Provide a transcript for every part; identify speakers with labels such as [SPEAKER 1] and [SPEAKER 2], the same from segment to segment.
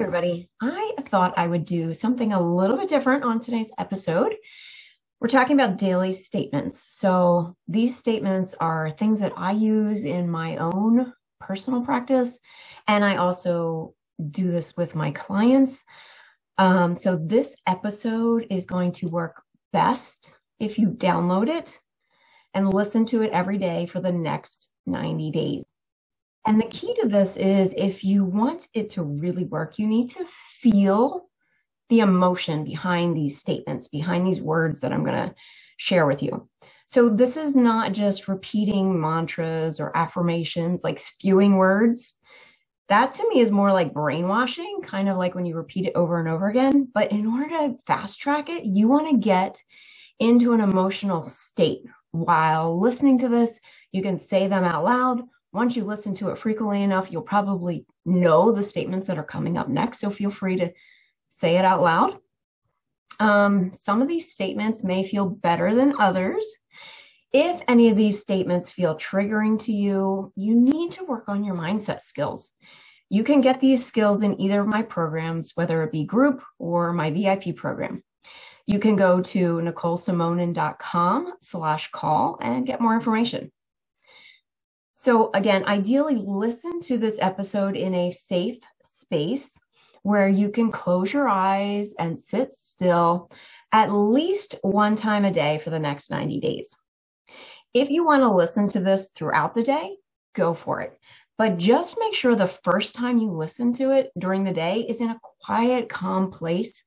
[SPEAKER 1] everybody. I thought I would do something a little bit different on today's episode. We're talking about daily statements. So, these statements are things that I use in my own personal practice, and I also do this with my clients. Um, so, this episode is going to work best if you download it and listen to it every day for the next 90 days. And the key to this is if you want it to really work, you need to feel the emotion behind these statements, behind these words that I'm going to share with you. So this is not just repeating mantras or affirmations, like spewing words. That to me is more like brainwashing, kind of like when you repeat it over and over again. But in order to fast track it, you want to get into an emotional state while listening to this. You can say them out loud once you listen to it frequently enough, you'll probably know the statements that are coming up next. So feel free to say it out loud. Um, some of these statements may feel better than others. If any of these statements feel triggering to you, you need to work on your mindset skills. You can get these skills in either of my programs, whether it be group or my VIP program. You can go to nicolesimonin.com slash call and get more information. So, again, ideally listen to this episode in a safe space where you can close your eyes and sit still at least one time a day for the next 90 days. If you want to listen to this throughout the day, go for it. But just make sure the first time you listen to it during the day is in a quiet, calm place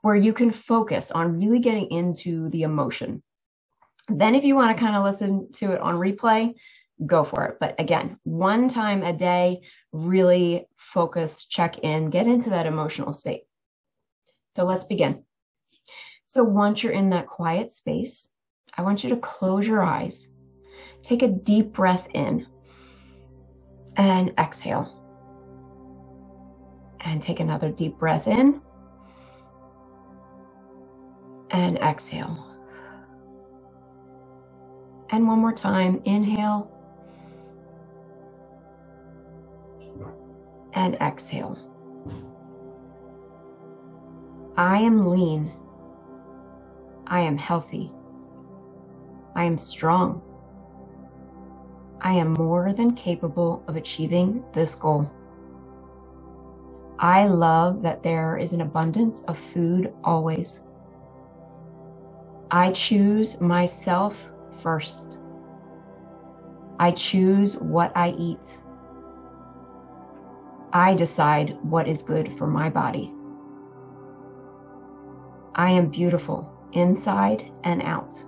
[SPEAKER 1] where you can focus on really getting into the emotion. Then, if you want to kind of listen to it on replay, go for it. But again, one time a day, really focus, check in, get into that emotional state. So let's begin. So once you're in that quiet space, I want you to close your eyes, take a deep breath in, and exhale. And take another deep breath in and exhale. And one more time, inhale and exhale. I am lean. I am healthy. I am strong. I am more than capable of achieving this goal. I love that there is an abundance of food always. I choose myself first. I choose what I eat. I decide what is good for my body. I am beautiful inside and out.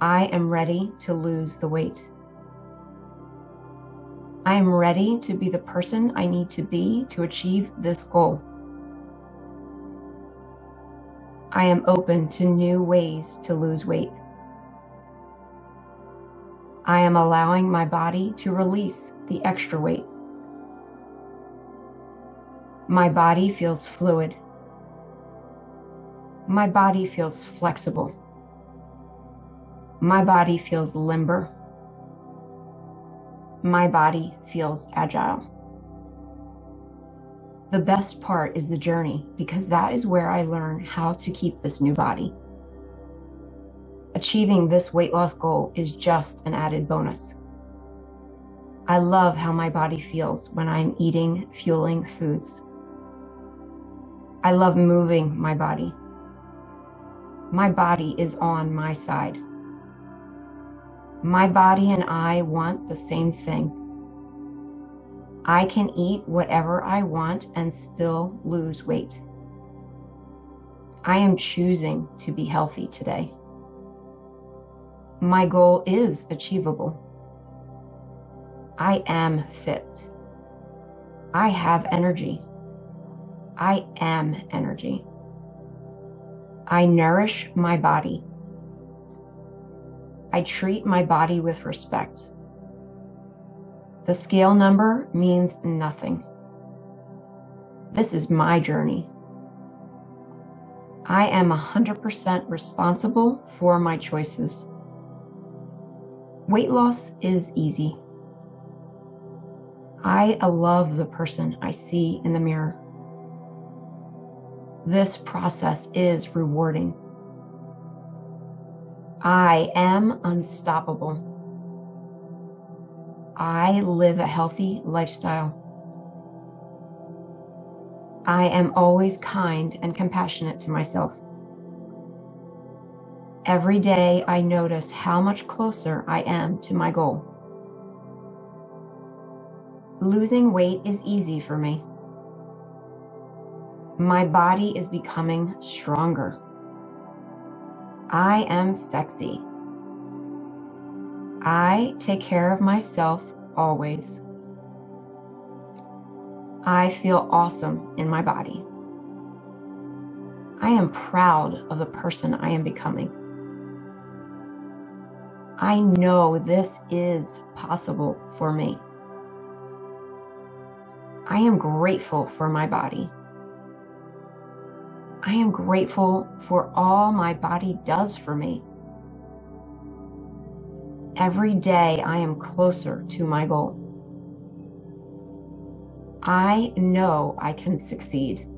[SPEAKER 1] I am ready to lose the weight. I am ready to be the person I need to be to achieve this goal. I am open to new ways to lose weight. I am allowing my body to release the extra weight. My body feels fluid. My body feels flexible. My body feels limber. My body feels agile. The best part is the journey because that is where I learn how to keep this new body. Achieving this weight loss goal is just an added bonus. I love how my body feels when I'm eating fueling foods. I love moving my body. My body is on my side. My body and I want the same thing. I can eat whatever I want and still lose weight. I am choosing to be healthy today. My goal is achievable. I am fit. I have energy. I am energy. I nourish my body. I treat my body with respect. The scale number means nothing. This is my journey. I am 100% responsible for my choices. Weight loss is easy. I love the person I see in the mirror. This process is rewarding. I am unstoppable. I live a healthy lifestyle. I am always kind and compassionate to myself. Every day I notice how much closer I am to my goal. Losing weight is easy for me. My body is becoming stronger. I am sexy. I take care of myself always. I feel awesome in my body. I am proud of the person I am becoming. I know this is possible for me. I am grateful for my body. I am grateful for all my body does for me. Every day I am closer to my goal. I know I can succeed.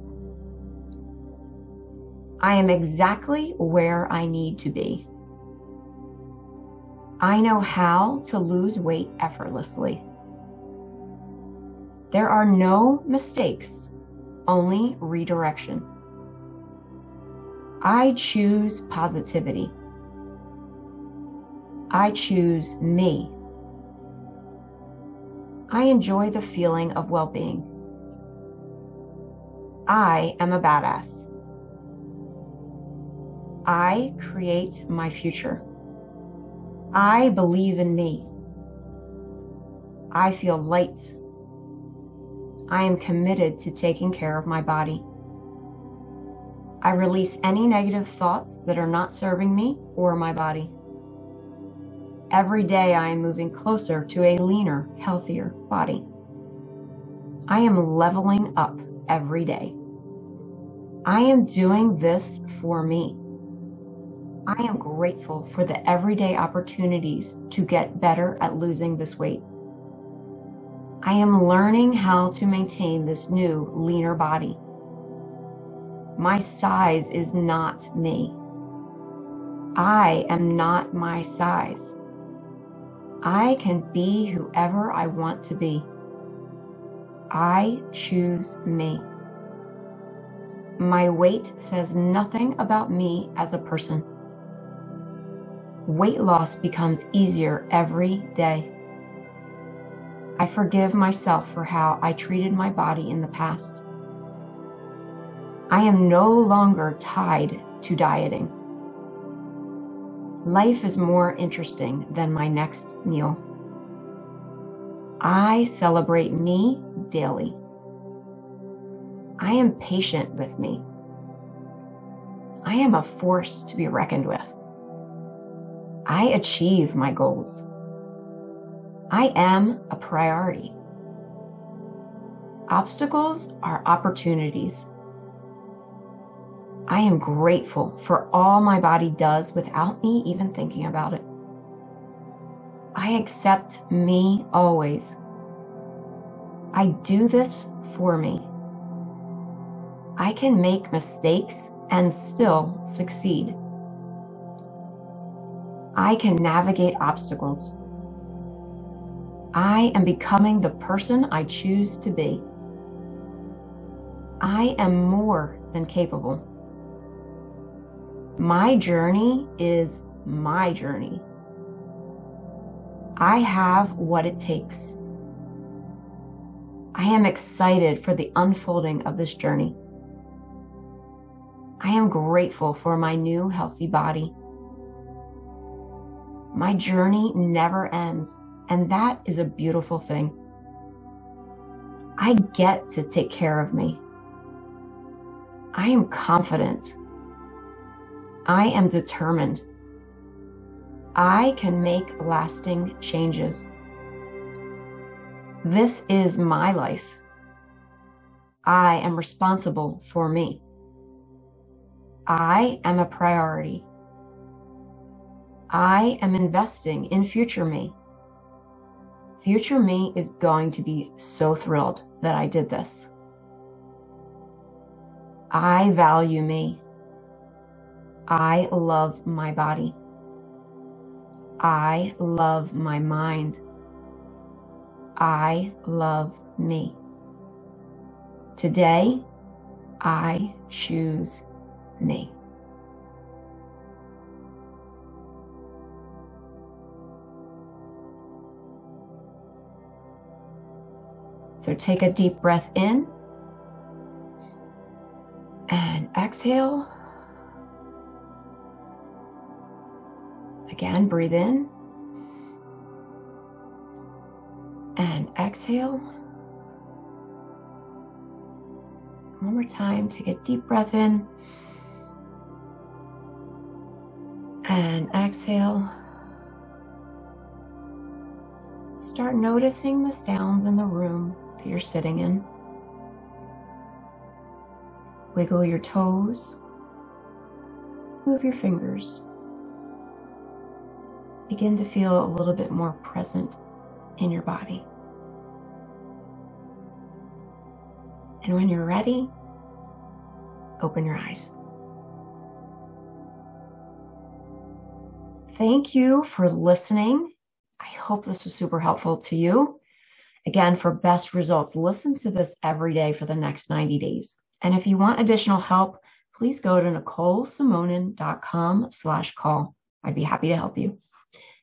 [SPEAKER 1] I am exactly where I need to be. I know how to lose weight effortlessly. There are no mistakes, only redirection. I choose positivity. I choose me. I enjoy the feeling of well being. I am a badass. I create my future. I believe in me. I feel light. I am committed to taking care of my body. I release any negative thoughts that are not serving me or my body. Every day I am moving closer to a leaner, healthier body. I am leveling up every day. I am doing this for me. I am grateful for the everyday opportunities to get better at losing this weight. I am learning how to maintain this new, leaner body. My size is not me. I am not my size. I can be whoever I want to be. I choose me. My weight says nothing about me as a person. Weight loss becomes easier every day. I forgive myself for how I treated my body in the past. I am no longer tied to dieting. Life is more interesting than my next meal. I celebrate me daily. I am patient with me. I am a force to be reckoned with. I achieve my goals. I am a priority. Obstacles are opportunities. I am grateful for all my body does without me even thinking about it. I accept me always. I do this for me. I can make mistakes and still succeed. I can navigate obstacles. I am becoming the person I choose to be. I am more than capable. My journey is my journey. I have what it takes. I am excited for the unfolding of this journey. I am grateful for my new healthy body. My journey never ends, and that is a beautiful thing. I get to take care of me. I am confident I am determined. I can make lasting changes. This is my life. I am responsible for me. I am a priority. I am investing in future me. future me is going to be so thrilled that I did this. I value me. I love my body. I love my mind. I love me. Today, I choose me. So take a deep breath in and exhale. Again, breathe in and exhale. One more time, take a deep breath in and exhale. Start noticing the sounds in the room that you're sitting in. Wiggle your toes. Move your fingers. Begin to feel a little bit more present in your body. And when you're ready, open your eyes. Thank you for listening. I hope this was super helpful to you. Again, for best results, listen to this every day for the next 90 days. And if you want additional help, please go to nicolesimonin.com slash call. I'd be happy to help you.